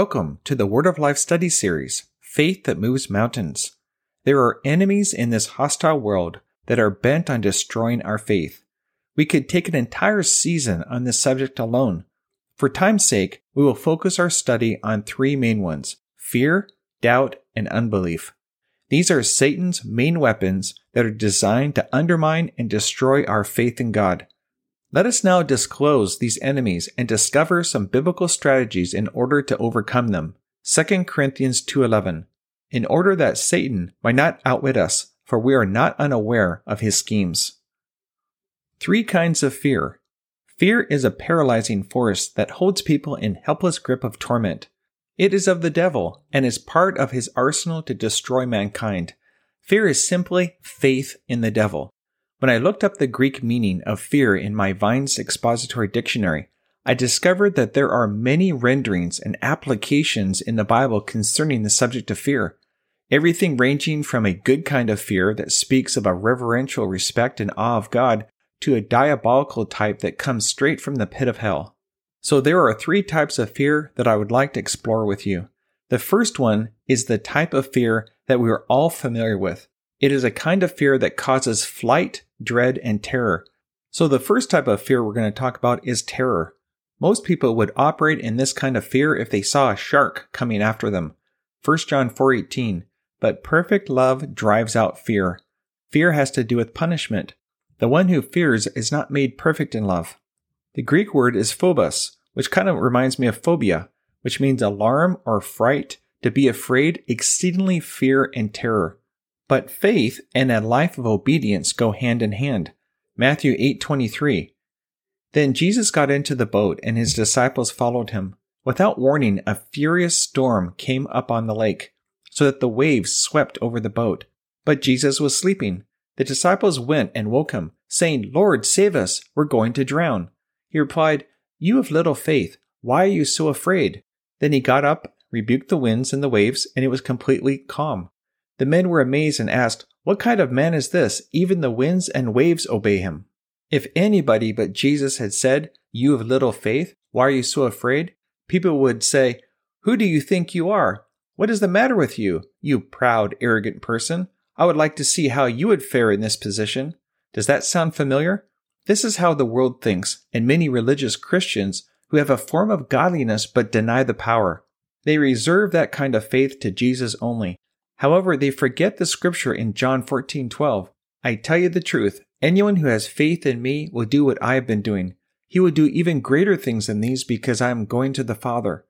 Welcome to the Word of Life study series, Faith That Moves Mountains. There are enemies in this hostile world that are bent on destroying our faith. We could take an entire season on this subject alone. For time's sake, we will focus our study on three main ones fear, doubt, and unbelief. These are Satan's main weapons that are designed to undermine and destroy our faith in God. Let us now disclose these enemies and discover some biblical strategies in order to overcome them. 2 Corinthians 2:11 In order that Satan might not outwit us, for we are not unaware of his schemes. Three kinds of fear. Fear is a paralyzing force that holds people in helpless grip of torment. It is of the devil and is part of his arsenal to destroy mankind. Fear is simply faith in the devil. When I looked up the Greek meaning of fear in my Vine's expository dictionary, I discovered that there are many renderings and applications in the Bible concerning the subject of fear. Everything ranging from a good kind of fear that speaks of a reverential respect and awe of God to a diabolical type that comes straight from the pit of hell. So there are three types of fear that I would like to explore with you. The first one is the type of fear that we are all familiar with. It is a kind of fear that causes flight, dread, and terror. So the first type of fear we're going to talk about is terror. Most people would operate in this kind of fear if they saw a shark coming after them. 1 John 4:18. But perfect love drives out fear. Fear has to do with punishment. The one who fears is not made perfect in love. The Greek word is phobos, which kind of reminds me of phobia, which means alarm or fright, to be afraid, exceedingly fear and terror. But faith and a life of obedience go hand in hand. Matthew 8:23. Then Jesus got into the boat and his disciples followed him. Without warning, a furious storm came up on the lake, so that the waves swept over the boat. But Jesus was sleeping. The disciples went and woke him, saying, Lord, save us, we're going to drown. He replied, You have little faith. Why are you so afraid? Then he got up, rebuked the winds and the waves, and it was completely calm. The men were amazed and asked, What kind of man is this? Even the winds and waves obey him. If anybody but Jesus had said, You have little faith, why are you so afraid? People would say, Who do you think you are? What is the matter with you, you proud, arrogant person? I would like to see how you would fare in this position. Does that sound familiar? This is how the world thinks, and many religious Christians who have a form of godliness but deny the power. They reserve that kind of faith to Jesus only, However, they forget the scripture in John 14:12. I tell you the truth, anyone who has faith in me will do what I have been doing. He will do even greater things than these because I am going to the Father.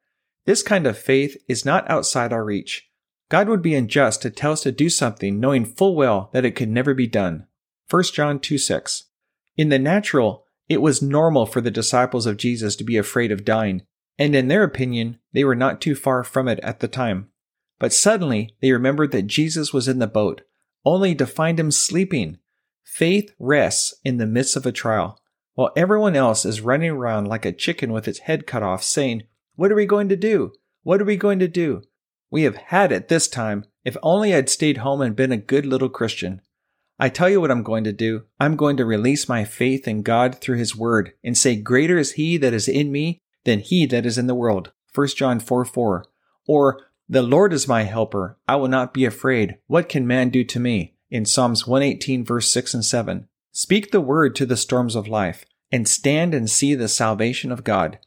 This kind of faith is not outside our reach. God would be unjust to tell us to do something knowing full well that it could never be done. 1 John 2 6. In the natural, it was normal for the disciples of Jesus to be afraid of dying, and in their opinion, they were not too far from it at the time. But suddenly, they remembered that Jesus was in the boat, only to find him sleeping. Faith rests in the midst of a trial, while everyone else is running around like a chicken with its head cut off, saying, What are we going to do? What are we going to do? We have had it this time. If only I'd stayed home and been a good little Christian. I tell you what I'm going to do. I'm going to release my faith in God through His Word and say, Greater is He that is in me than he that is in the world. 1 John 4 4. Or, The Lord is my helper. I will not be afraid. What can man do to me? In Psalms 118 verse 6 and 7. Speak the word to the storms of life and stand and see the salvation of God.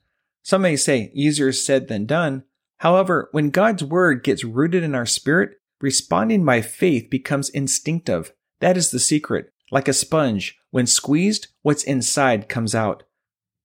Some may say easier said than done. However, when God's word gets rooted in our spirit, responding by faith becomes instinctive. That is the secret. Like a sponge, when squeezed, what's inside comes out.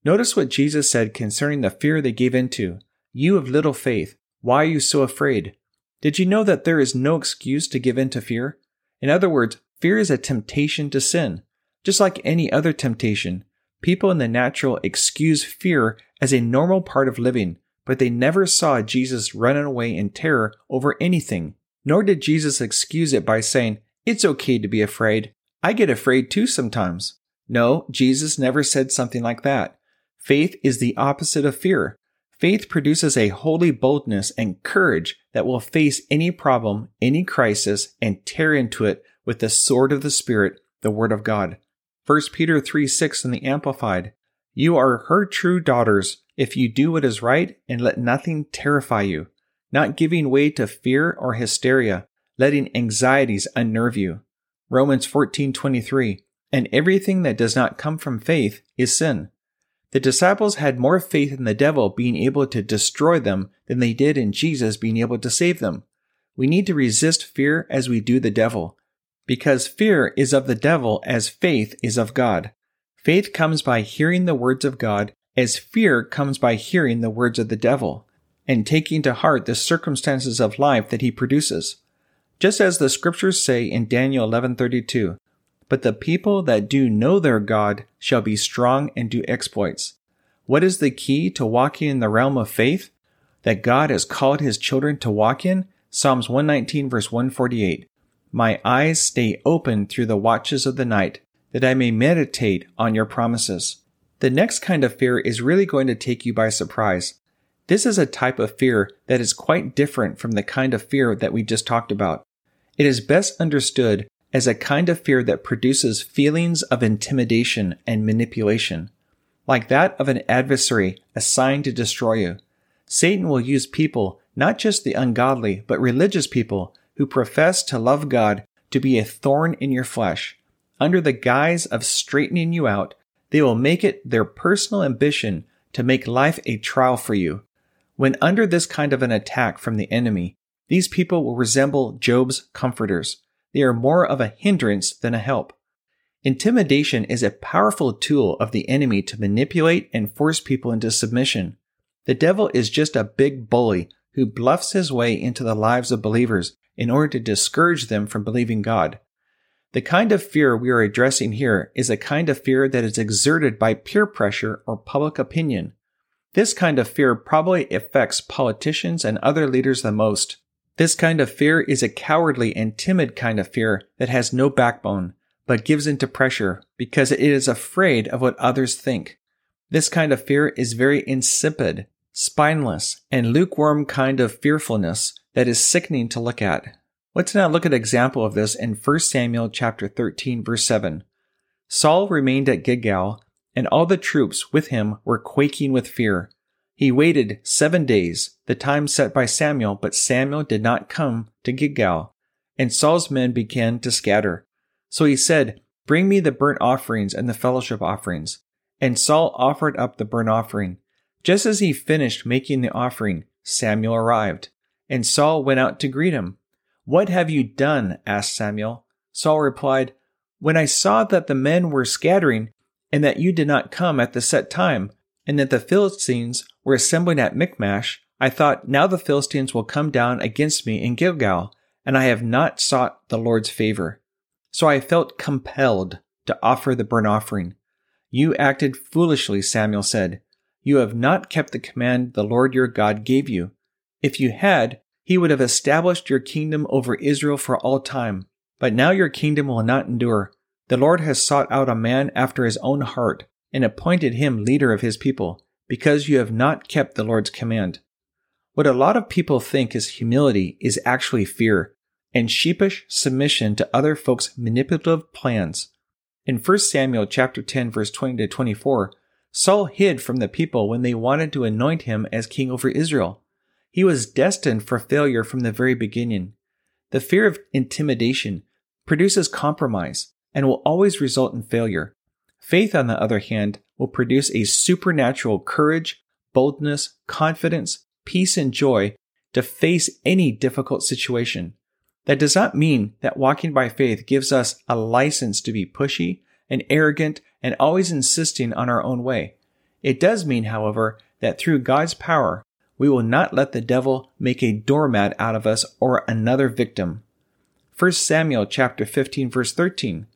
Notice what Jesus said concerning the fear they gave into. You of little faith, why are you so afraid? Did you know that there is no excuse to give in to fear? In other words, fear is a temptation to sin. Just like any other temptation, people in the natural excuse fear as a normal part of living, but they never saw Jesus running away in terror over anything. Nor did Jesus excuse it by saying, it's okay to be afraid. I get afraid too sometimes. No, Jesus never said something like that. Faith is the opposite of fear. Faith produces a holy boldness and courage that will face any problem, any crisis, and tear into it with the sword of the Spirit, the Word of God. 1 Peter 3 6 in the Amplified. You are her true daughters if you do what is right and let nothing terrify you, not giving way to fear or hysteria, letting anxieties unnerve you. Romans 14:23 And everything that does not come from faith is sin. The disciples had more faith in the devil being able to destroy them than they did in Jesus being able to save them. We need to resist fear as we do the devil, because fear is of the devil as faith is of God. Faith comes by hearing the words of God, as fear comes by hearing the words of the devil, and taking to heart the circumstances of life that he produces just as the scriptures say in Daniel 11:32, "But the people that do know their God shall be strong and do exploits." What is the key to walking in the realm of faith that God has called his children to walk in? Psalms 119 verse 148. My eyes stay open through the watches of the night, that I may meditate on your promises. The next kind of fear is really going to take you by surprise. This is a type of fear that is quite different from the kind of fear that we just talked about. It is best understood as a kind of fear that produces feelings of intimidation and manipulation, like that of an adversary assigned to destroy you. Satan will use people, not just the ungodly, but religious people who profess to love God to be a thorn in your flesh. Under the guise of straightening you out, they will make it their personal ambition to make life a trial for you. When under this kind of an attack from the enemy, these people will resemble Job's comforters. They are more of a hindrance than a help. Intimidation is a powerful tool of the enemy to manipulate and force people into submission. The devil is just a big bully who bluffs his way into the lives of believers in order to discourage them from believing God. The kind of fear we are addressing here is a kind of fear that is exerted by peer pressure or public opinion. This kind of fear probably affects politicians and other leaders the most. This kind of fear is a cowardly and timid kind of fear that has no backbone, but gives into pressure because it is afraid of what others think. This kind of fear is very insipid, spineless, and lukewarm kind of fearfulness that is sickening to look at. Let's now look at an example of this in 1 Samuel chapter 13 verse 7. Saul remained at Gilgal, and all the troops with him were quaking with fear. He waited seven days, the time set by Samuel, but Samuel did not come to Gilgal, and Saul's men began to scatter. So he said, Bring me the burnt offerings and the fellowship offerings. And Saul offered up the burnt offering. Just as he finished making the offering, Samuel arrived, and Saul went out to greet him. What have you done? asked Samuel. Saul replied, When I saw that the men were scattering, and that you did not come at the set time, and that the Philistines were assembling at Michmash, I thought, now the Philistines will come down against me in Gilgal, and I have not sought the Lord's favor. So I felt compelled to offer the burnt offering. You acted foolishly, Samuel said. You have not kept the command the Lord your God gave you. If you had, he would have established your kingdom over Israel for all time. But now your kingdom will not endure. The Lord has sought out a man after his own heart and appointed him leader of his people, because you have not kept the Lord's command. What a lot of people think is humility is actually fear and sheepish submission to other folks' manipulative plans. In 1 Samuel chapter 10 verse 20 to 24, Saul hid from the people when they wanted to anoint him as king over Israel. He was destined for failure from the very beginning. The fear of intimidation produces compromise and will always result in failure. Faith, on the other hand, will produce a supernatural courage, boldness, confidence, peace, and joy to face any difficult situation. That does not mean that walking by faith gives us a license to be pushy and arrogant and always insisting on our own way. It does mean, however, that through God's power, we will not let the devil make a doormat out of us or another victim. 1 Samuel chapter 15 verse 13.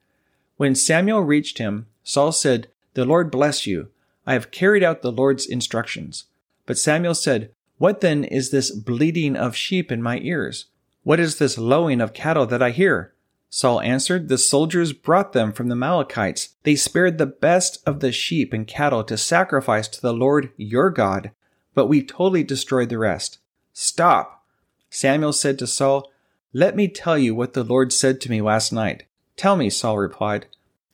When Samuel reached him, Saul said, The Lord bless you. I have carried out the Lord's instructions. But Samuel said, What then is this bleating of sheep in my ears? What is this lowing of cattle that I hear? Saul answered, The soldiers brought them from the Amalekites. They spared the best of the sheep and cattle to sacrifice to the Lord your God, but we totally destroyed the rest. Stop! Samuel said to Saul, Let me tell you what the Lord said to me last night. Tell me, Saul replied.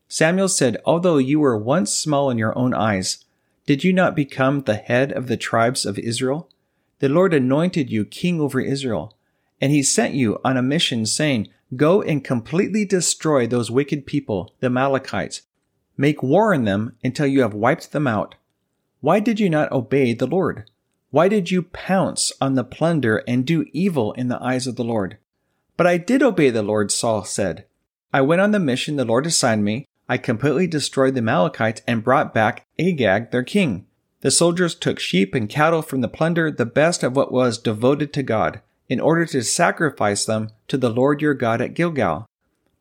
Samuel said, Although you were once small in your own eyes, did you not become the head of the tribes of Israel? The Lord anointed you king over Israel. And he sent you on a mission saying, Go and completely destroy those wicked people, the Amalekites. Make war on them until you have wiped them out. Why did you not obey the Lord? Why did you pounce on the plunder and do evil in the eyes of the Lord? But I did obey the Lord, Saul said. I went on the mission the Lord assigned me. I completely destroyed the Amalekites and brought back Agag, their king. The soldiers took sheep and cattle from the plunder, the best of what was devoted to God in order to sacrifice them to the Lord your God at Gilgal.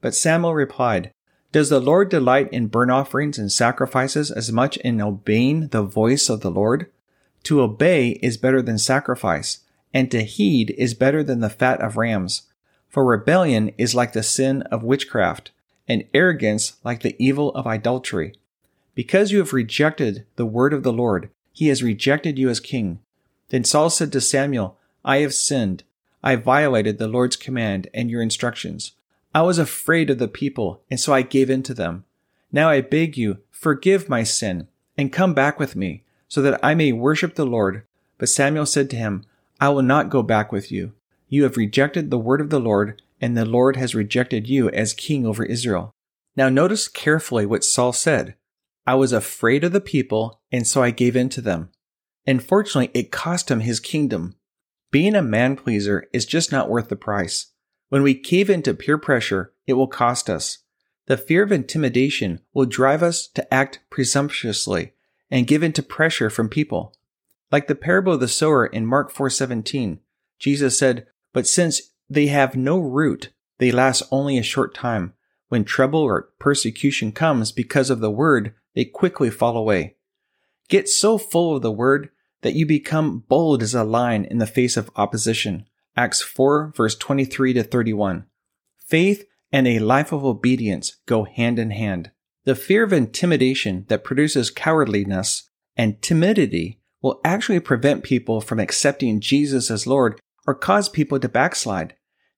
But Samuel replied, Does the Lord delight in burnt offerings and sacrifices as much in obeying the voice of the Lord? To obey is better than sacrifice, and to heed is better than the fat of rams. For rebellion is like the sin of witchcraft, and arrogance like the evil of idolatry. Because you have rejected the word of the Lord, he has rejected you as king. Then Saul said to Samuel, I have sinned. I violated the Lord's command and your instructions. I was afraid of the people, and so I gave in to them. Now I beg you, forgive my sin, and come back with me, so that I may worship the Lord. But Samuel said to him, I will not go back with you. You have rejected the word of the Lord, and the Lord has rejected you as king over Israel. Now notice carefully what Saul said. I was afraid of the people, and so I gave in to them. Unfortunately, it cost him his kingdom. Being a man pleaser is just not worth the price. When we cave into peer pressure, it will cost us. The fear of intimidation will drive us to act presumptuously and give in to pressure from people. Like the parable of the sower in Mark 4:17, Jesus said, "But since they have no root, they last only a short time. When trouble or persecution comes because of the word, they quickly fall away." Get so full of the word that you become bold as a lion in the face of opposition. Acts 4 verse 23 to 31. Faith and a life of obedience go hand in hand. The fear of intimidation that produces cowardliness and timidity will actually prevent people from accepting Jesus as Lord or cause people to backslide.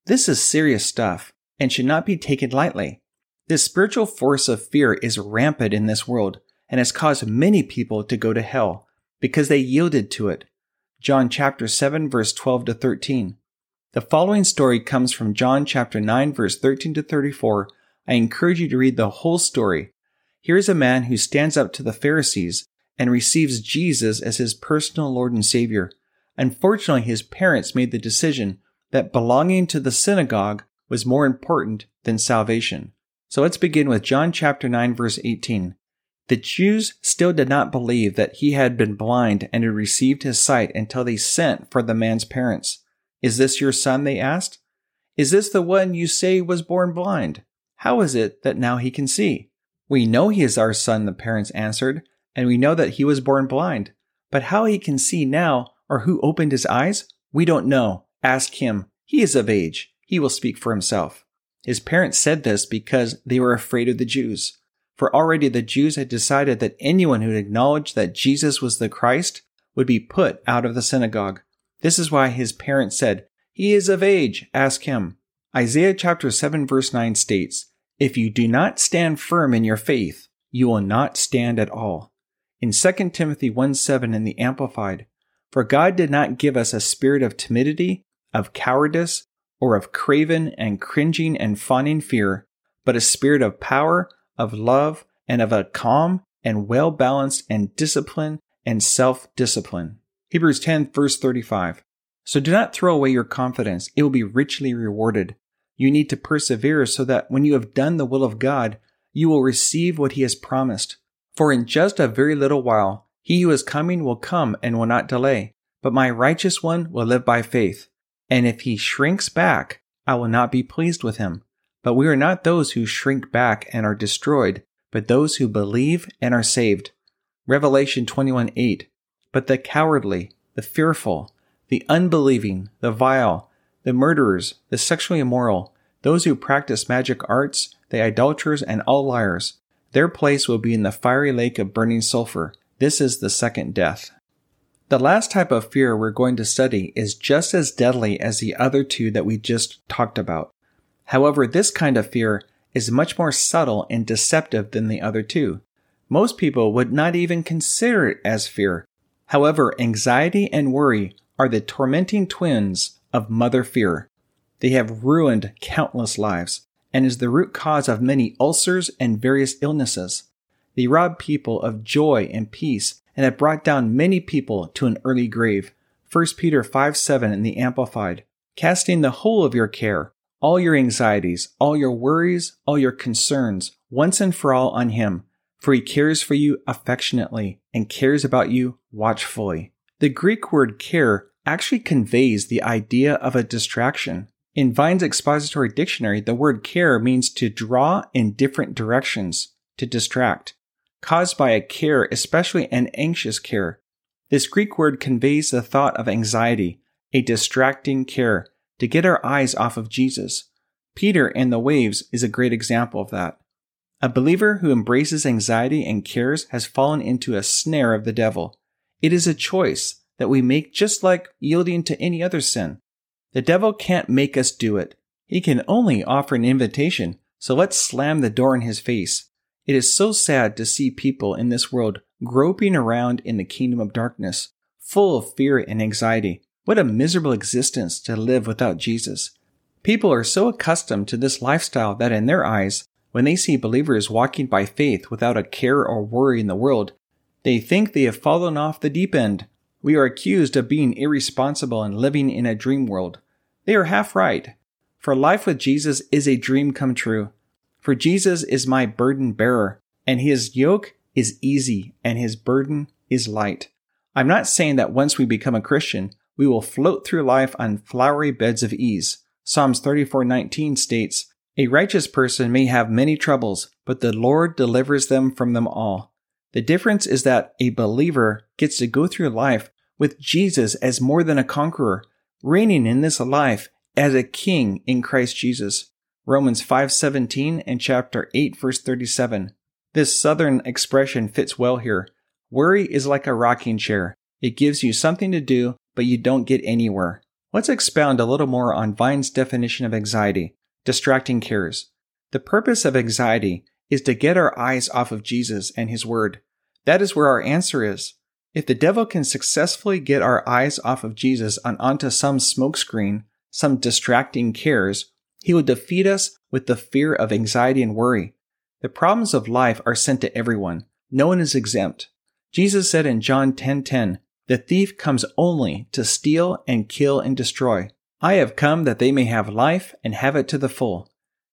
This is serious stuff and should not be taken lightly. This spiritual force of fear is rampant in this world and has caused many people to go to hell because they yielded to it. John chapter 7 verse 12 to 13. The following story comes from John chapter 9 verse 13 to 34. I encourage you to read the whole story. Here is a man who stands up to the Pharisees and receives Jesus as his personal Lord and Savior. Unfortunately, his parents made the decision that belonging to the synagogue was more important than salvation. So let's begin with John chapter 9 verse 18. The Jews still did not believe that he had been blind and had received his sight until they sent for the man's parents. Is this your son? They asked. Is this the one you say was born blind? How is it that now he can see? We know he is our son, the parents answered, and we know that he was born blind. But how he can see now, or who opened his eyes, we don't know. Ask him. He is of age. He will speak for himself. His parents said this because they were afraid of the Jews. For already the Jews had decided that anyone who acknowledged that Jesus was the Christ would be put out of the synagogue. This is why his parents said, He is of age, ask him. Isaiah chapter 7 verse 9 states, If you do not stand firm in your faith, you will not stand at all. In 2 Timothy 1 7 in the Amplified, For God did not give us a spirit of timidity, of cowardice, or of craven and cringing and fawning fear, but a spirit of power, of love, and of a calm and well balanced and discipline and self discipline. Hebrews 10 verse 35. So do not throw away your confidence. It will be richly rewarded. You need to persevere so that when you have done the will of God, you will receive what he has promised. For in just a very little while, he who is coming will come and will not delay. But my righteous one will live by faith. And if he shrinks back, I will not be pleased with him. But we are not those who shrink back and are destroyed, but those who believe and are saved. Revelation 21 8. But the cowardly, the fearful, the unbelieving, the vile, the murderers, the sexually immoral, those who practice magic arts, the idolaters, and all liars, their place will be in the fiery lake of burning sulfur. This is the second death. The last type of fear we're going to study is just as deadly as the other two that we just talked about. However, this kind of fear is much more subtle and deceptive than the other two. Most people would not even consider it as fear. However, anxiety and worry are the tormenting twins of mother fear. They have ruined countless lives and is the root cause of many ulcers and various illnesses. They robbed people of joy and peace and have brought down many people to an early grave. 1 Peter 5 7 in the Amplified. Casting the whole of your care, all your anxieties, all your worries, all your concerns, once and for all on Him, for He cares for you affectionately and cares about you watchfully. The Greek word care actually conveys the idea of a distraction. In Vine's expository dictionary, the word care means to draw in different directions, to distract, caused by a care, especially an anxious care. This Greek word conveys the thought of anxiety, a distracting care, to get our eyes off of Jesus. Peter and the waves is a great example of that. A believer who embraces anxiety and cares has fallen into a snare of the devil. It is a choice that we make just like yielding to any other sin. The devil can't make us do it. He can only offer an invitation, so let's slam the door in his face. It is so sad to see people in this world groping around in the kingdom of darkness, full of fear and anxiety. What a miserable existence to live without Jesus. People are so accustomed to this lifestyle that in their eyes, when they see believers walking by faith without a care or worry in the world, they think they have fallen off the deep end we are accused of being irresponsible and living in a dream world. They are half right. For life with Jesus is a dream come true. For Jesus is my burden bearer, and his yoke is easy and his burden is light. I'm not saying that once we become a Christian, we will float through life on flowery beds of ease. Psalms 34:19 states, "A righteous person may have many troubles, but the Lord delivers them from them all." The difference is that a believer gets to go through life with Jesus as more than a conqueror, reigning in this life as a king in Christ Jesus. Romans 5:17 and chapter 8 verse 37. This southern expression fits well here. Worry is like a rocking chair. It gives you something to do, but you don't get anywhere. Let's expound a little more on Vine's definition of anxiety, distracting cares. The purpose of anxiety is to get our eyes off of Jesus and His Word. That is where our answer is. If the devil can successfully get our eyes off of Jesus and onto some smokescreen, some distracting cares, he will defeat us with the fear of anxiety and worry. The problems of life are sent to everyone. No one is exempt. Jesus said in John 10:10, "The thief comes only to steal and kill and destroy. I have come that they may have life and have it to the full."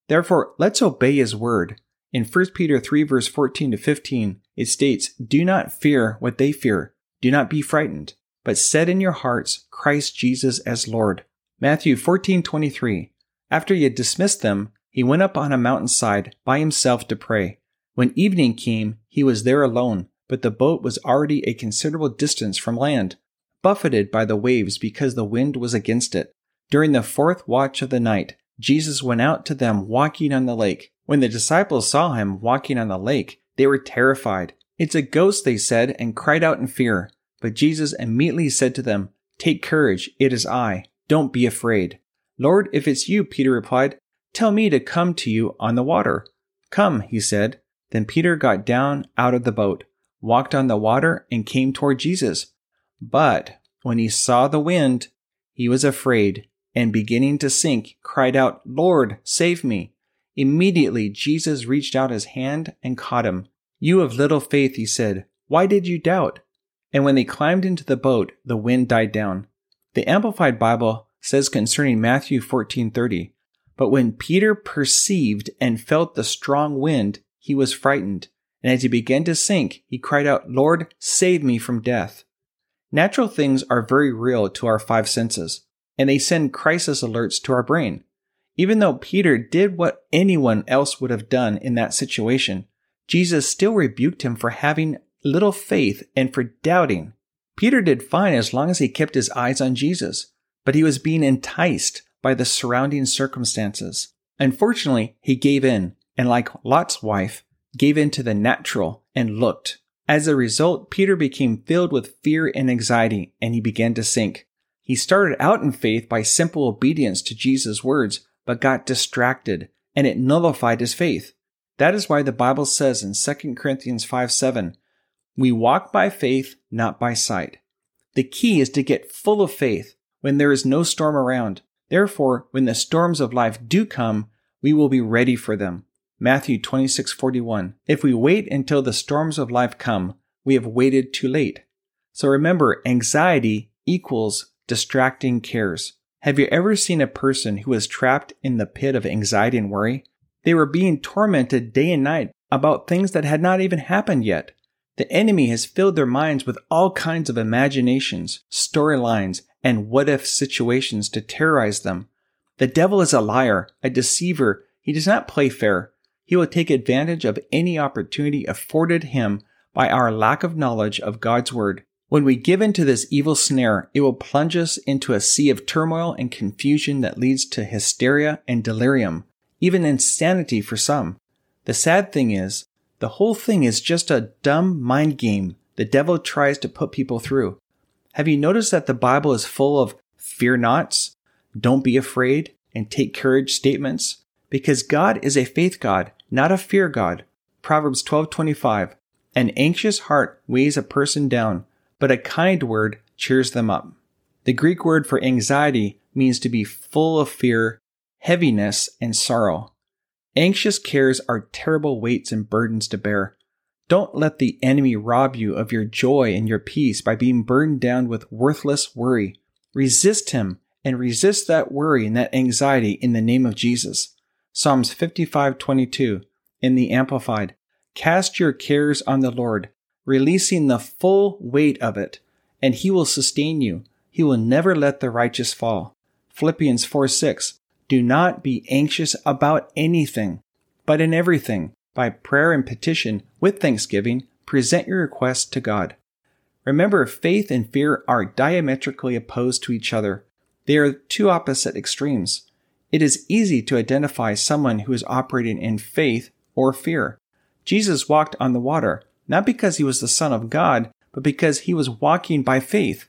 Therefore, let's obey his word. In 1 Peter 3 verse 14 to 15, it states, Do not fear what they fear. Do not be frightened, but set in your hearts Christ Jesus as Lord. Matthew 14:23. After he had dismissed them, he went up on a mountainside by himself to pray. When evening came, he was there alone, but the boat was already a considerable distance from land, buffeted by the waves because the wind was against it. During the fourth watch of the night, Jesus went out to them walking on the lake. When the disciples saw him walking on the lake, they were terrified. It's a ghost, they said, and cried out in fear. But Jesus immediately said to them, Take courage, it is I. Don't be afraid. Lord, if it's you, Peter replied, tell me to come to you on the water. Come, he said. Then Peter got down out of the boat, walked on the water, and came toward Jesus. But when he saw the wind, he was afraid, and beginning to sink, cried out, Lord, save me. Immediately Jesus reached out his hand and caught him. You of little faith, he said, why did you doubt? And when they climbed into the boat, the wind died down. The Amplified Bible says concerning Matthew 14:30, but when Peter perceived and felt the strong wind, he was frightened, and as he began to sink, he cried out, "Lord, save me from death." Natural things are very real to our five senses, and they send crisis alerts to our brain. Even though Peter did what anyone else would have done in that situation, Jesus still rebuked him for having little faith and for doubting. Peter did fine as long as he kept his eyes on Jesus, but he was being enticed by the surrounding circumstances. Unfortunately, he gave in, and like Lot's wife, gave in to the natural and looked. As a result, Peter became filled with fear and anxiety, and he began to sink. He started out in faith by simple obedience to Jesus' words, but got distracted, and it nullified his faith. That is why the Bible says in 2 Corinthians 5 7, we walk by faith, not by sight. The key is to get full of faith when there is no storm around. Therefore, when the storms of life do come, we will be ready for them. Matthew 26:41. If we wait until the storms of life come, we have waited too late. So remember, anxiety equals distracting cares. Have you ever seen a person who was trapped in the pit of anxiety and worry? They were being tormented day and night about things that had not even happened yet. The enemy has filled their minds with all kinds of imaginations, storylines, and what if situations to terrorize them. The devil is a liar, a deceiver. He does not play fair. He will take advantage of any opportunity afforded him by our lack of knowledge of God's Word. When we give in to this evil snare, it will plunge us into a sea of turmoil and confusion that leads to hysteria and delirium, even insanity for some. The sad thing is, the whole thing is just a dumb mind game the devil tries to put people through. Have you noticed that the Bible is full of fear nots, don't be afraid, and take courage statements? Because God is a faith God, not a fear God. Proverbs 12:25. An anxious heart weighs a person down, but a kind word cheers them up. The Greek word for anxiety means to be full of fear, heaviness, and sorrow. Anxious cares are terrible weights and burdens to bear. Don't let the enemy rob you of your joy and your peace by being burdened down with worthless worry. Resist him and resist that worry and that anxiety in the name of Jesus. Psalms 55:22 in the amplified. Cast your cares on the Lord, releasing the full weight of it, and he will sustain you. He will never let the righteous fall. Philippians 4 6. Do not be anxious about anything, but in everything, by prayer and petition, with thanksgiving, present your requests to God. Remember, faith and fear are diametrically opposed to each other. They are two opposite extremes. It is easy to identify someone who is operating in faith or fear. Jesus walked on the water, not because he was the Son of God, but because he was walking by faith.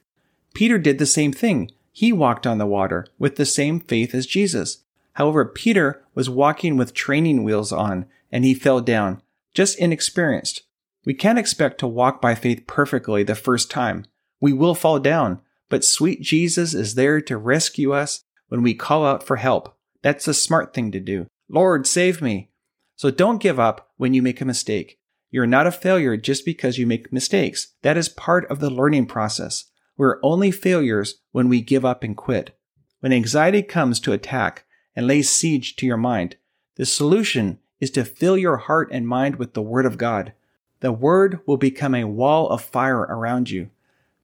Peter did the same thing. He walked on the water with the same faith as Jesus. However, Peter was walking with training wheels on and he fell down, just inexperienced. We can't expect to walk by faith perfectly the first time. We will fall down, but sweet Jesus is there to rescue us when we call out for help. That's the smart thing to do. Lord, save me. So don't give up when you make a mistake. You're not a failure just because you make mistakes. That is part of the learning process. We're only failures when we give up and quit. When anxiety comes to attack and lays siege to your mind, the solution is to fill your heart and mind with the Word of God. The Word will become a wall of fire around you.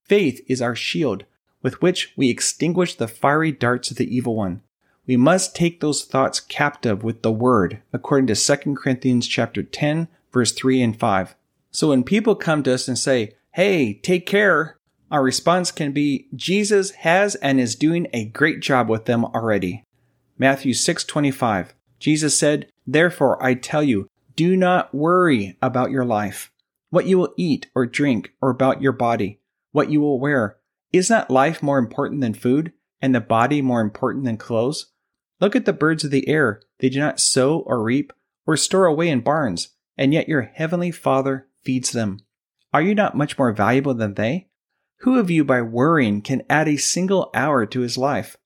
Faith is our shield with which we extinguish the fiery darts of the evil one. We must take those thoughts captive with the word, according to 2 Corinthians chapter 10, verse 3 and 5. So when people come to us and say, Hey, take care, our response can be, Jesus has and is doing a great job with them already. Matthew 6:25. Jesus said, "Therefore I tell you, do not worry about your life, what you will eat or drink, or about your body, what you will wear. Is not life more important than food, and the body more important than clothes? Look at the birds of the air. They do not sow or reap or store away in barns, and yet your heavenly Father feeds them. Are you not much more valuable than they? Who of you by worrying can add a single hour to his life?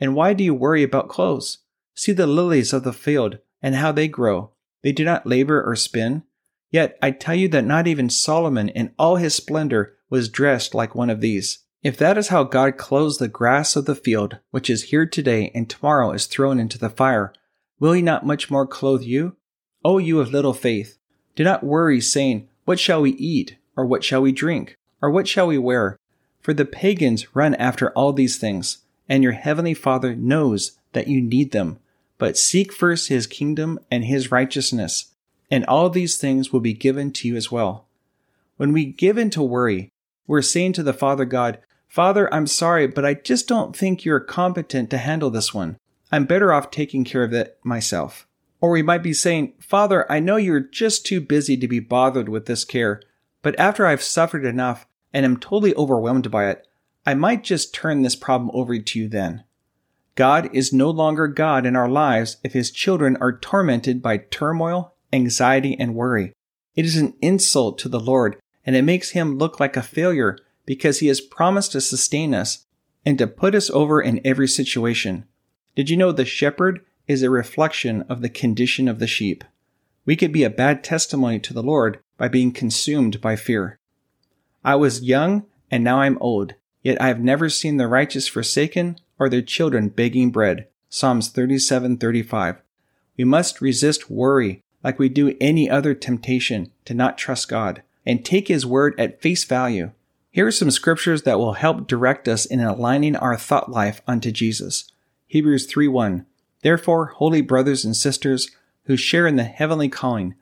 And why do you worry about clothes? See the lilies of the field and how they grow. They do not labor or spin. Yet I tell you that not even Solomon in all his splendor was dressed like one of these. If that is how God clothes the grass of the field, which is here today and tomorrow is thrown into the fire, will he not much more clothe you? O you of little faith, do not worry, saying, What shall we eat? Or what shall we drink? Or what shall we wear? For the pagans run after all these things, and your heavenly Father knows that you need them. But seek first his kingdom and his righteousness, and all these things will be given to you as well. When we give in to worry, we're saying to the Father God, Father, I'm sorry, but I just don't think you're competent to handle this one. I'm better off taking care of it myself. Or we might be saying, Father, I know you're just too busy to be bothered with this care, but after I've suffered enough and am totally overwhelmed by it, I might just turn this problem over to you then. God is no longer God in our lives if his children are tormented by turmoil, anxiety, and worry. It is an insult to the Lord, and it makes him look like a failure because he has promised to sustain us and to put us over in every situation. Did you know the shepherd is a reflection of the condition of the sheep? We could be a bad testimony to the Lord by being consumed by fear. I was young and now I'm old, yet I have never seen the righteous forsaken or their children begging bread. Psalms 37:35. We must resist worry like we do any other temptation to not trust God and take his word at face value here are some scriptures that will help direct us in aligning our thought life unto Jesus. Hebrews 3:1. Therefore, holy brothers and sisters who share in the heavenly calling,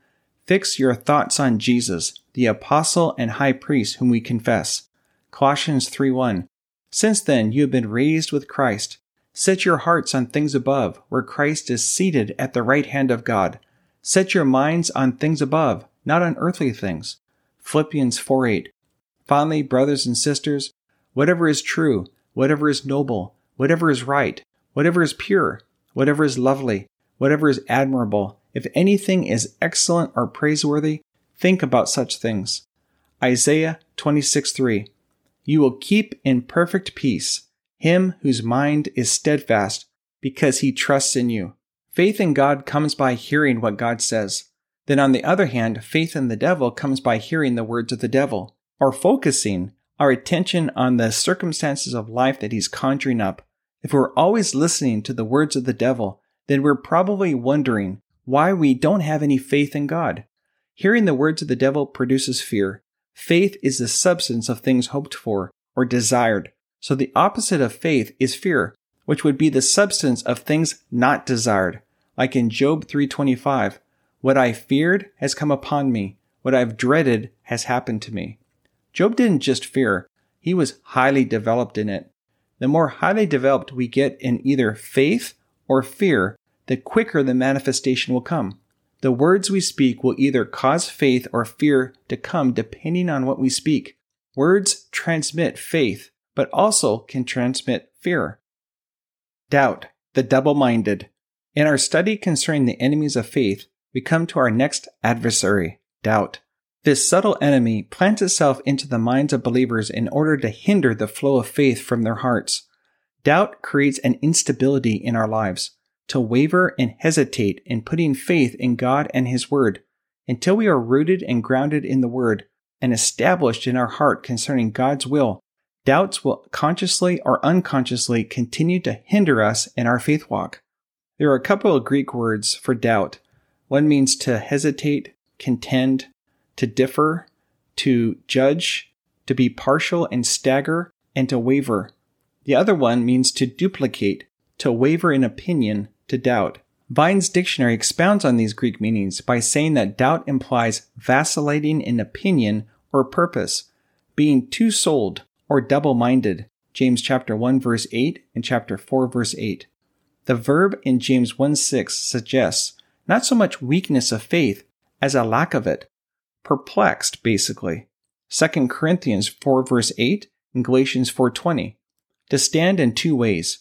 fix your thoughts on Jesus, the apostle and high priest whom we confess. Colossians 3:1. Since then you have been raised with Christ. Set your hearts on things above, where Christ is seated at the right hand of God. Set your minds on things above, not on earthly things. Philippians 4:8. Finally, brothers and sisters, whatever is true, whatever is noble, whatever is right, whatever is pure, whatever is lovely, whatever is admirable, if anything is excellent or praiseworthy, think about such things. Isaiah 26 3. You will keep in perfect peace him whose mind is steadfast because he trusts in you. Faith in God comes by hearing what God says. Then, on the other hand, faith in the devil comes by hearing the words of the devil or focusing our attention on the circumstances of life that he's conjuring up, if we're always listening to the words of the devil, then we're probably wondering why we don't have any faith in God. Hearing the words of the devil produces fear. Faith is the substance of things hoped for or desired. So the opposite of faith is fear, which would be the substance of things not desired. Like in Job 3:25, what I feared has come upon me, what I've dreaded has happened to me. Job didn't just fear, he was highly developed in it. The more highly developed we get in either faith or fear, the quicker the manifestation will come. The words we speak will either cause faith or fear to come depending on what we speak. Words transmit faith, but also can transmit fear. Doubt, the double minded. In our study concerning the enemies of faith, we come to our next adversary, doubt. This subtle enemy plants itself into the minds of believers in order to hinder the flow of faith from their hearts. Doubt creates an instability in our lives, to waver and hesitate in putting faith in God and His Word. Until we are rooted and grounded in the Word and established in our heart concerning God's will, doubts will consciously or unconsciously continue to hinder us in our faith walk. There are a couple of Greek words for doubt. One means to hesitate, contend, to differ, to judge, to be partial and stagger, and to waver. The other one means to duplicate, to waver in opinion, to doubt. Vine's dictionary expounds on these Greek meanings by saying that doubt implies vacillating in opinion or purpose, being two-souled or double-minded. James chapter 1 verse 8 and chapter 4 verse 8. The verb in James 1 6 suggests not so much weakness of faith as a lack of it. Perplexed, basically. 2 Corinthians 4 verse 8 and Galatians 4.20. To stand in two ways.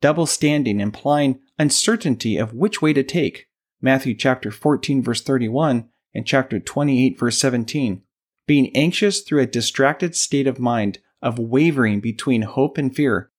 Double standing implying uncertainty of which way to take. Matthew chapter 14 verse 31 and chapter 28 verse 17. Being anxious through a distracted state of mind of wavering between hope and fear.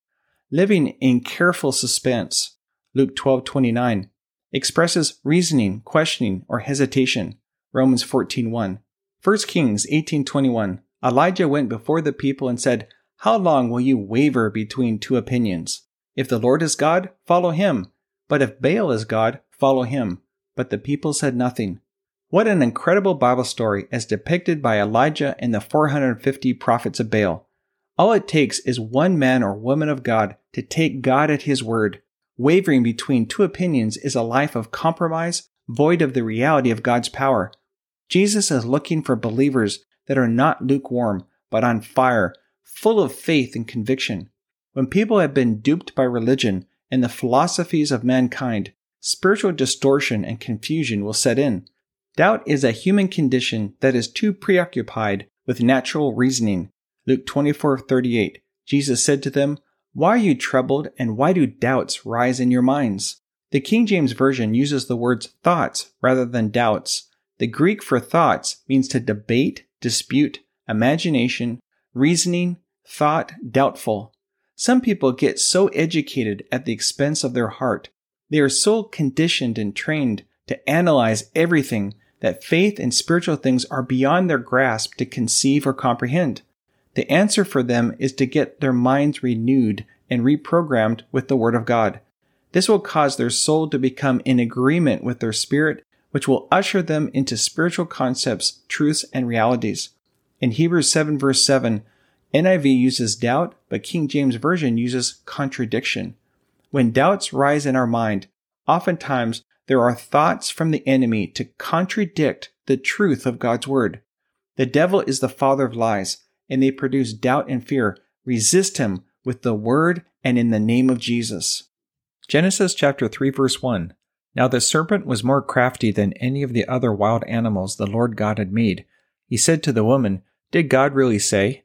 Living in careful suspense. Luke 12:29 expresses reasoning, questioning, or hesitation. Romans 14:1. 1 Kings 18:21. Elijah went before the people and said, "How long will you waver between two opinions? If the Lord is God, follow him, but if Baal is God, follow him." But the people said nothing. What an incredible Bible story as depicted by Elijah and the 450 prophets of Baal. All it takes is one man or woman of God to take God at his word. Wavering between two opinions is a life of compromise, void of the reality of God's power. Jesus is looking for believers that are not lukewarm, but on fire, full of faith and conviction. When people have been duped by religion and the philosophies of mankind, spiritual distortion and confusion will set in. Doubt is a human condition that is too preoccupied with natural reasoning. Luke 24:38. Jesus said to them, why are you troubled, and why do doubts rise in your minds? The King James Version uses the words thoughts rather than doubts. The Greek for thoughts means to debate, dispute, imagination, reasoning, thought, doubtful. Some people get so educated at the expense of their heart. They are so conditioned and trained to analyze everything that faith and spiritual things are beyond their grasp to conceive or comprehend. The answer for them is to get their minds renewed and reprogrammed with the Word of God. This will cause their soul to become in agreement with their spirit, which will usher them into spiritual concepts, truths, and realities. In Hebrews 7 verse 7, NIV uses doubt, but King James Version uses contradiction. When doubts rise in our mind, oftentimes there are thoughts from the enemy to contradict the truth of God's Word. The devil is the father of lies and they produce doubt and fear, resist him with the word and in the name of Jesus. Genesis chapter 3 verse 1. Now the serpent was more crafty than any of the other wild animals the Lord God had made. He said to the woman, Did God really say,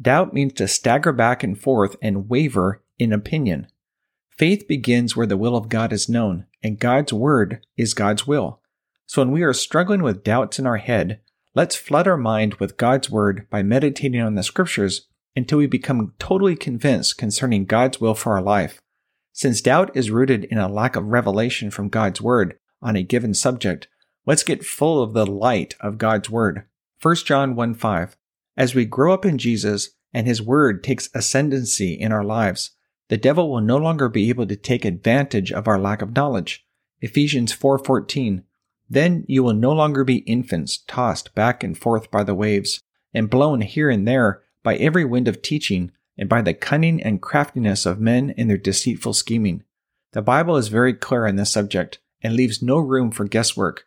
Doubt means to stagger back and forth and waver in opinion. Faith begins where the will of God is known, and God's word is God's will. So when we are struggling with doubts in our head, let's flood our mind with God's word by meditating on the scriptures until we become totally convinced concerning God's will for our life. Since doubt is rooted in a lack of revelation from God's Word on a given subject, let's get full of the light of God's Word. 1 John 1 5. As we grow up in Jesus and His Word takes ascendancy in our lives, the devil will no longer be able to take advantage of our lack of knowledge. Ephesians 4:14 Then you will no longer be infants tossed back and forth by the waves and blown here and there by every wind of teaching, and by the cunning and craftiness of men in their deceitful scheming. The Bible is very clear on this subject and leaves no room for guesswork.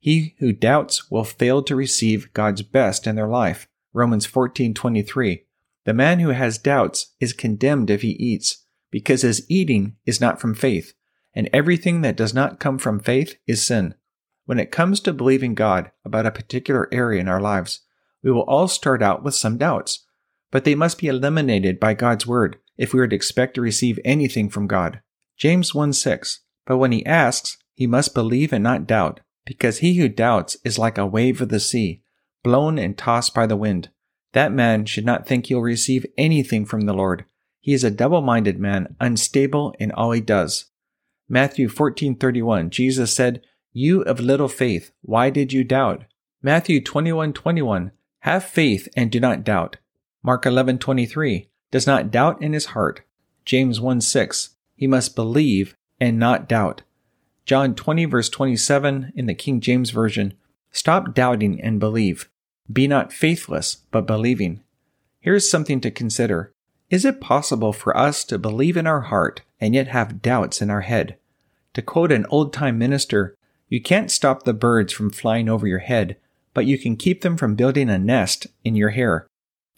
He who doubts will fail to receive God's best in their life. Romans 14:23. The man who has doubts is condemned if he eats, because his eating is not from faith, and everything that does not come from faith is sin. When it comes to believing God about a particular area in our lives, we will all start out with some doubts but they must be eliminated by God's word if we are to expect to receive anything from God. James 1 6. But when he asks, he must believe and not doubt, because he who doubts is like a wave of the sea, blown and tossed by the wind. That man should not think he'll receive anything from the Lord. He is a double-minded man, unstable in all he does. Matthew 14:31 Jesus said, "You of little faith, why did you doubt?" Matthew 21:21 Have faith and do not doubt. Mark 11:23 Does not doubt in his heart. James 1:6 He must believe and not doubt. John 20 verse 27 in the King James version Stop doubting and believe. Be not faithless, but believing. Here's something to consider. Is it possible for us to believe in our heart and yet have doubts in our head? To quote an old time minister, you can't stop the birds from flying over your head, but you can keep them from building a nest in your hair.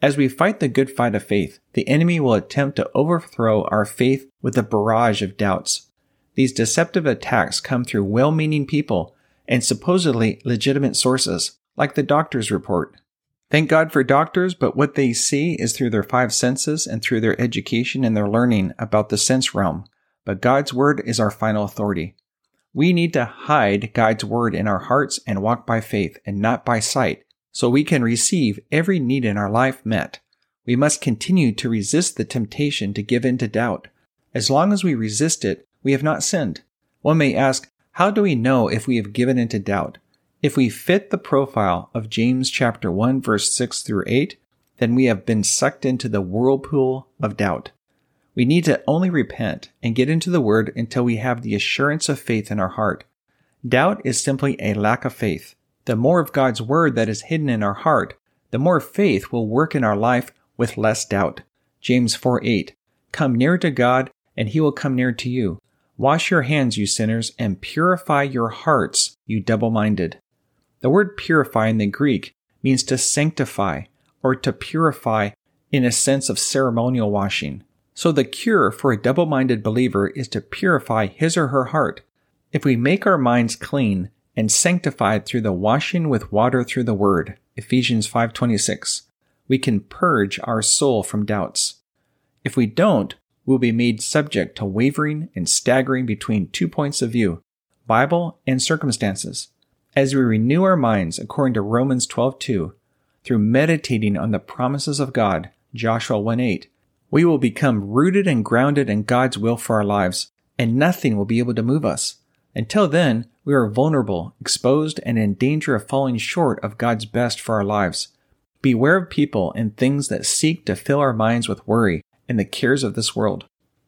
As we fight the good fight of faith, the enemy will attempt to overthrow our faith with a barrage of doubts. These deceptive attacks come through well meaning people and supposedly legitimate sources like the doctor's report. Thank God for doctors, but what they see is through their five senses and through their education and their learning about the sense realm. But God's word is our final authority. We need to hide God's word in our hearts and walk by faith and not by sight so we can receive every need in our life met. We must continue to resist the temptation to give in to doubt. As long as we resist it, we have not sinned. One may ask, how do we know if we have given into doubt? If we fit the profile of James chapter 1 verse 6 through 8, then we have been sucked into the whirlpool of doubt. We need to only repent and get into the word until we have the assurance of faith in our heart. Doubt is simply a lack of faith. The more of God's word that is hidden in our heart, the more faith will work in our life with less doubt. James 4 8. Come near to God, and he will come near to you. Wash your hands, you sinners, and purify your hearts, you double minded. The word purify in the Greek means to sanctify or to purify in a sense of ceremonial washing. So the cure for a double minded believer is to purify his or her heart. If we make our minds clean and sanctified through the washing with water through the word, Ephesians 5:26, we can purge our soul from doubts. If we don't, we'll be made subject to wavering and staggering between two points of view, Bible and circumstances. As we renew our minds according to Romans 12:2, through meditating on the promises of God, Joshua 1:8, we will become rooted and grounded in God's will for our lives, and nothing will be able to move us. Until then, we are vulnerable, exposed, and in danger of falling short of God's best for our lives. Beware of people and things that seek to fill our minds with worry and the cares of this world.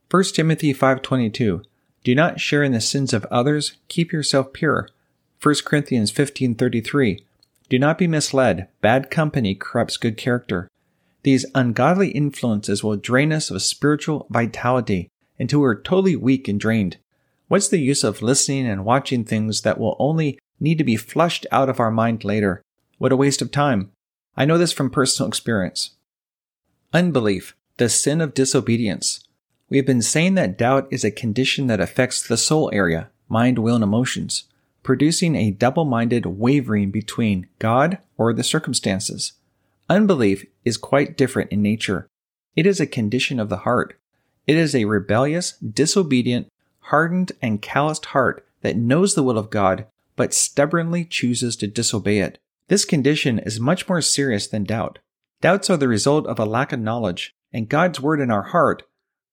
1 Timothy 5:22 Do not share in the sins of others, keep yourself pure. 1 Corinthians 15:33 Do not be misled, bad company corrupts good character. These ungodly influences will drain us of spiritual vitality until we're totally weak and drained. What's the use of listening and watching things that will only need to be flushed out of our mind later? What a waste of time. I know this from personal experience. Unbelief, the sin of disobedience. We have been saying that doubt is a condition that affects the soul area, mind, will, and emotions producing a double minded wavering between God or the circumstances. Unbelief is quite different in nature. It is a condition of the heart. It is a rebellious, disobedient, hardened, and calloused heart that knows the will of God but stubbornly chooses to disobey it. This condition is much more serious than doubt. Doubts are the result of a lack of knowledge and God's word in our heart,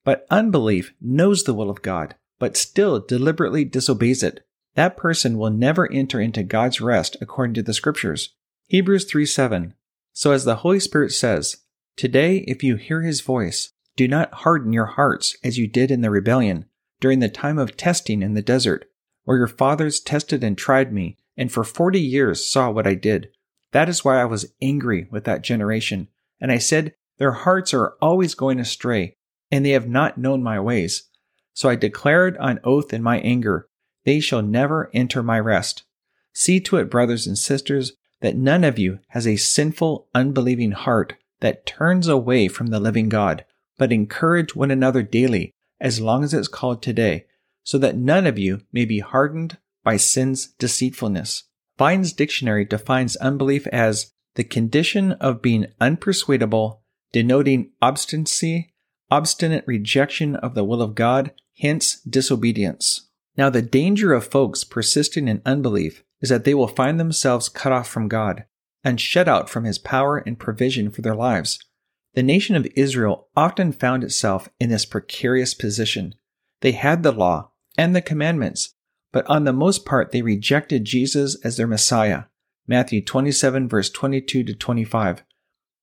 but unbelief knows the will of God but still deliberately disobeys it that person will never enter into God's rest according to the scriptures. Hebrews 3 7. So as the Holy Spirit says, Today, if you hear his voice, do not harden your hearts as you did in the rebellion during the time of testing in the desert, where your fathers tested and tried me, and for forty years saw what I did. That is why I was angry with that generation. And I said, Their hearts are always going astray, and they have not known my ways. So I declared on oath in my anger, they shall never enter my rest. See to it, brothers and sisters, that none of you has a sinful, unbelieving heart that turns away from the living God, but encourage one another daily, as long as it's called today, so that none of you may be hardened by sin's deceitfulness. Vine's dictionary defines unbelief as the condition of being unpersuadable, denoting obstinacy, obstinate rejection of the will of God, hence disobedience. Now, the danger of folks persisting in unbelief is that they will find themselves cut off from God. and shut out from his power and provision for their lives. The nation of Israel often found itself in this precarious position. They had the law and the commandments, but on the most part they rejected Jesus as their Messiah. Matthew 27 verse 22 to 25.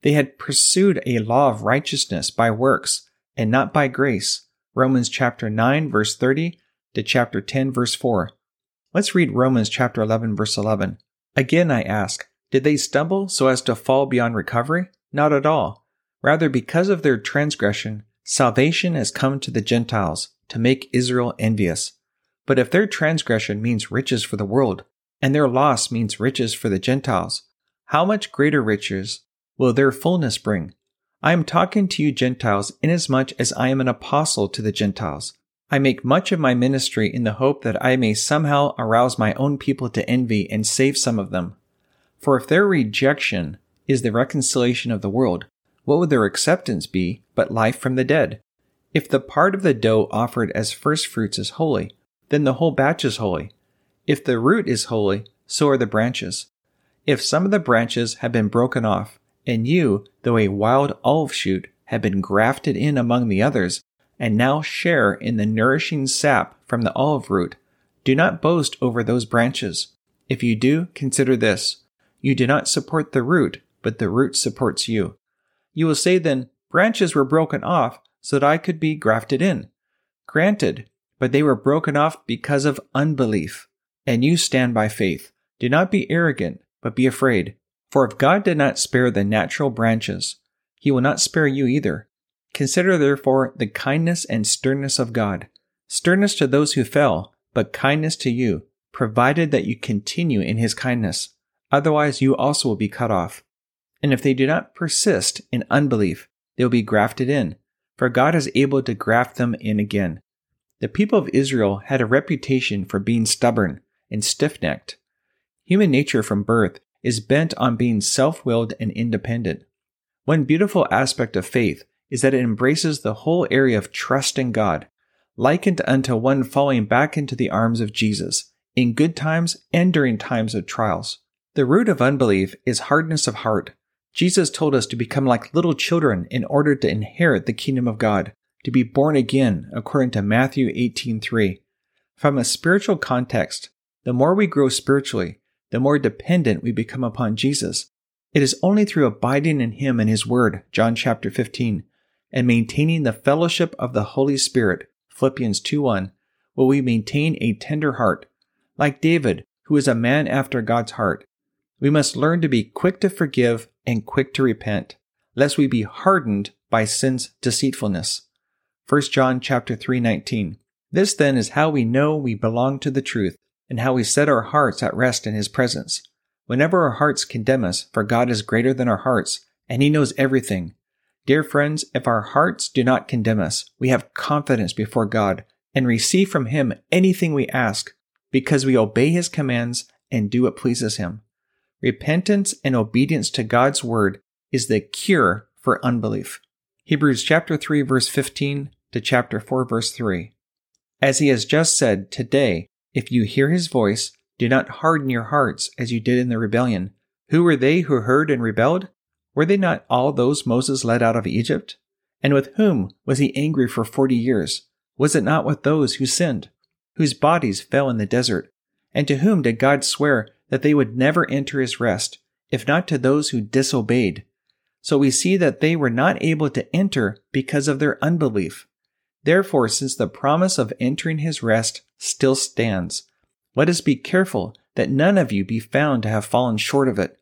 They had pursued a law of righteousness by works and not by grace. Romans chapter 9 verse 30 to chapter 10 verse 4. Let's read Romans chapter 11 verse 11. Again I ask, did they stumble so as to fall beyond recovery? Not at all. Rather, because of their transgression, salvation has come to the Gentiles to make Israel envious. But if their transgression means riches for the world, and their loss means riches for the Gentiles, how much greater riches will their fullness bring? I am talking to you Gentiles inasmuch as I am an apostle to the Gentiles. I make much of my ministry in the hope that I may somehow arouse my own people to envy and save some of them. For if their rejection is the reconciliation of the world, what would their acceptance be but life from the dead? If the part of the dough offered as first fruits is holy, then the whole batch is holy. If the root is holy, so are the branches. If some of the branches have been broken off, and you, though a wild olive shoot, have been grafted in among the others, and now share in the nourishing sap from the olive root, do not boast over those branches. If you do, consider this. You do not support the root, but the root supports you. You will say then, branches were broken off so that I could be grafted in. Granted, but they were broken off because of unbelief. And you stand by faith. Do not be arrogant, but be afraid. For if God did not spare the natural branches, he will not spare you either. Consider therefore the kindness and sternness of God. Sternness to those who fell, but kindness to you, provided that you continue in his kindness. Otherwise, you also will be cut off. And if they do not persist in unbelief, they will be grafted in, for God is able to graft them in again. The people of Israel had a reputation for being stubborn and stiff necked. Human nature from birth is bent on being self willed and independent. One beautiful aspect of faith is that it embraces the whole area of trust in God, likened unto one falling back into the arms of Jesus, in good times and during times of trials. The root of unbelief is hardness of heart. Jesus told us to become like little children in order to inherit the kingdom of God, to be born again, according to Matthew 18:3. From a spiritual context, the more we grow spiritually, the more dependent we become upon Jesus. It is only through abiding in him and his word, John chapter 15, and maintaining the fellowship of the Holy Spirit, Philippians 2:1, will we maintain a tender heart, like David, who is a man after God's heart. We must learn to be quick to forgive and quick to repent, lest we be hardened by sin's deceitfulness. 1 John chapter 3:19. This then is how we know we belong to the truth and how we set our hearts at rest in his presence. Whenever our hearts condemn us, for God is greater than our hearts, and he knows everything, Dear friends, if our hearts do not condemn us, we have confidence before God and receive from Him anything we ask because we obey His commands and do what pleases Him. Repentance and obedience to God's word is the cure for unbelief. Hebrews chapter 3 verse 15 to chapter 4 verse 3. As he has just said, today, if you hear his voice, do not harden your hearts as you did in the rebellion. Who were they who heard and rebelled? Were they not all those Moses led out of Egypt? And with whom was he angry for forty years? Was it not with those who sinned, whose bodies fell in the desert? And to whom did God swear that they would never enter his rest, if not to those who disobeyed? So we see that they were not able to enter because of their unbelief. Therefore, since the promise of entering his rest still stands, let us be careful that none of you be found to have fallen short of it.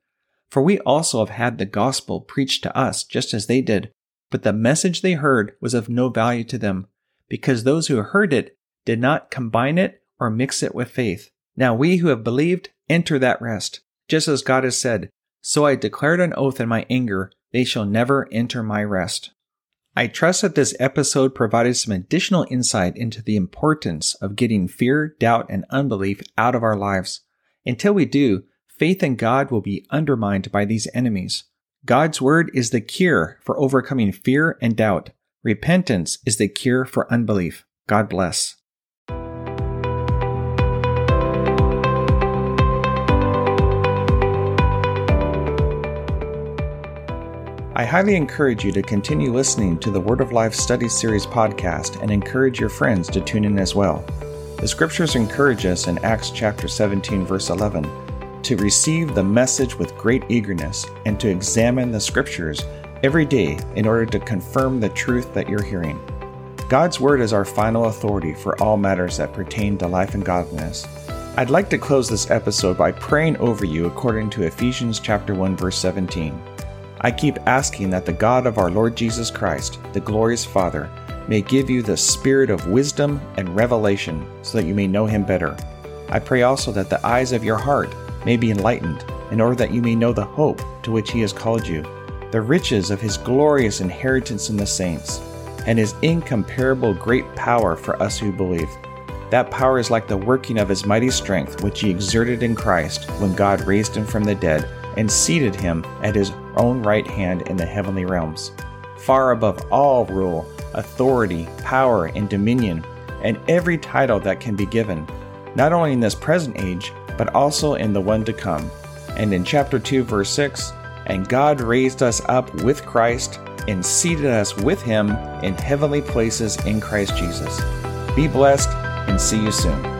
For we also have had the gospel preached to us just as they did, but the message they heard was of no value to them, because those who heard it did not combine it or mix it with faith. Now we who have believed enter that rest, just as God has said, So I declared an oath in my anger, they shall never enter my rest. I trust that this episode provided some additional insight into the importance of getting fear, doubt, and unbelief out of our lives. Until we do, faith in God will be undermined by these enemies. God's word is the cure for overcoming fear and doubt. Repentance is the cure for unbelief. God bless. I highly encourage you to continue listening to the Word of Life Study Series podcast and encourage your friends to tune in as well. The scriptures encourage us in Acts chapter 17 verse 11 to receive the message with great eagerness and to examine the scriptures every day in order to confirm the truth that you're hearing. God's Word is our final authority for all matters that pertain to life and godliness. I'd like to close this episode by praying over you according to Ephesians chapter 1 verse 17. I keep asking that the God of our Lord Jesus Christ, the glorious Father, may give you the spirit of wisdom and revelation so that you may know him better. I pray also that the eyes of your heart may be enlightened in order that you may know the hope to which he has called you, the riches of his glorious inheritance in the saints, and his incomparable great power for us who believe. That power is like the working of his mighty strength, which he exerted in Christ when God raised him from the dead and seated him at his own right hand in the heavenly realms, far above all rule, authority, power, and dominion, and every title that can be given, not only in this present age, but also in the one to come. And in chapter 2, verse 6, and God raised us up with Christ and seated us with him in heavenly places in Christ Jesus. Be blessed and see you soon.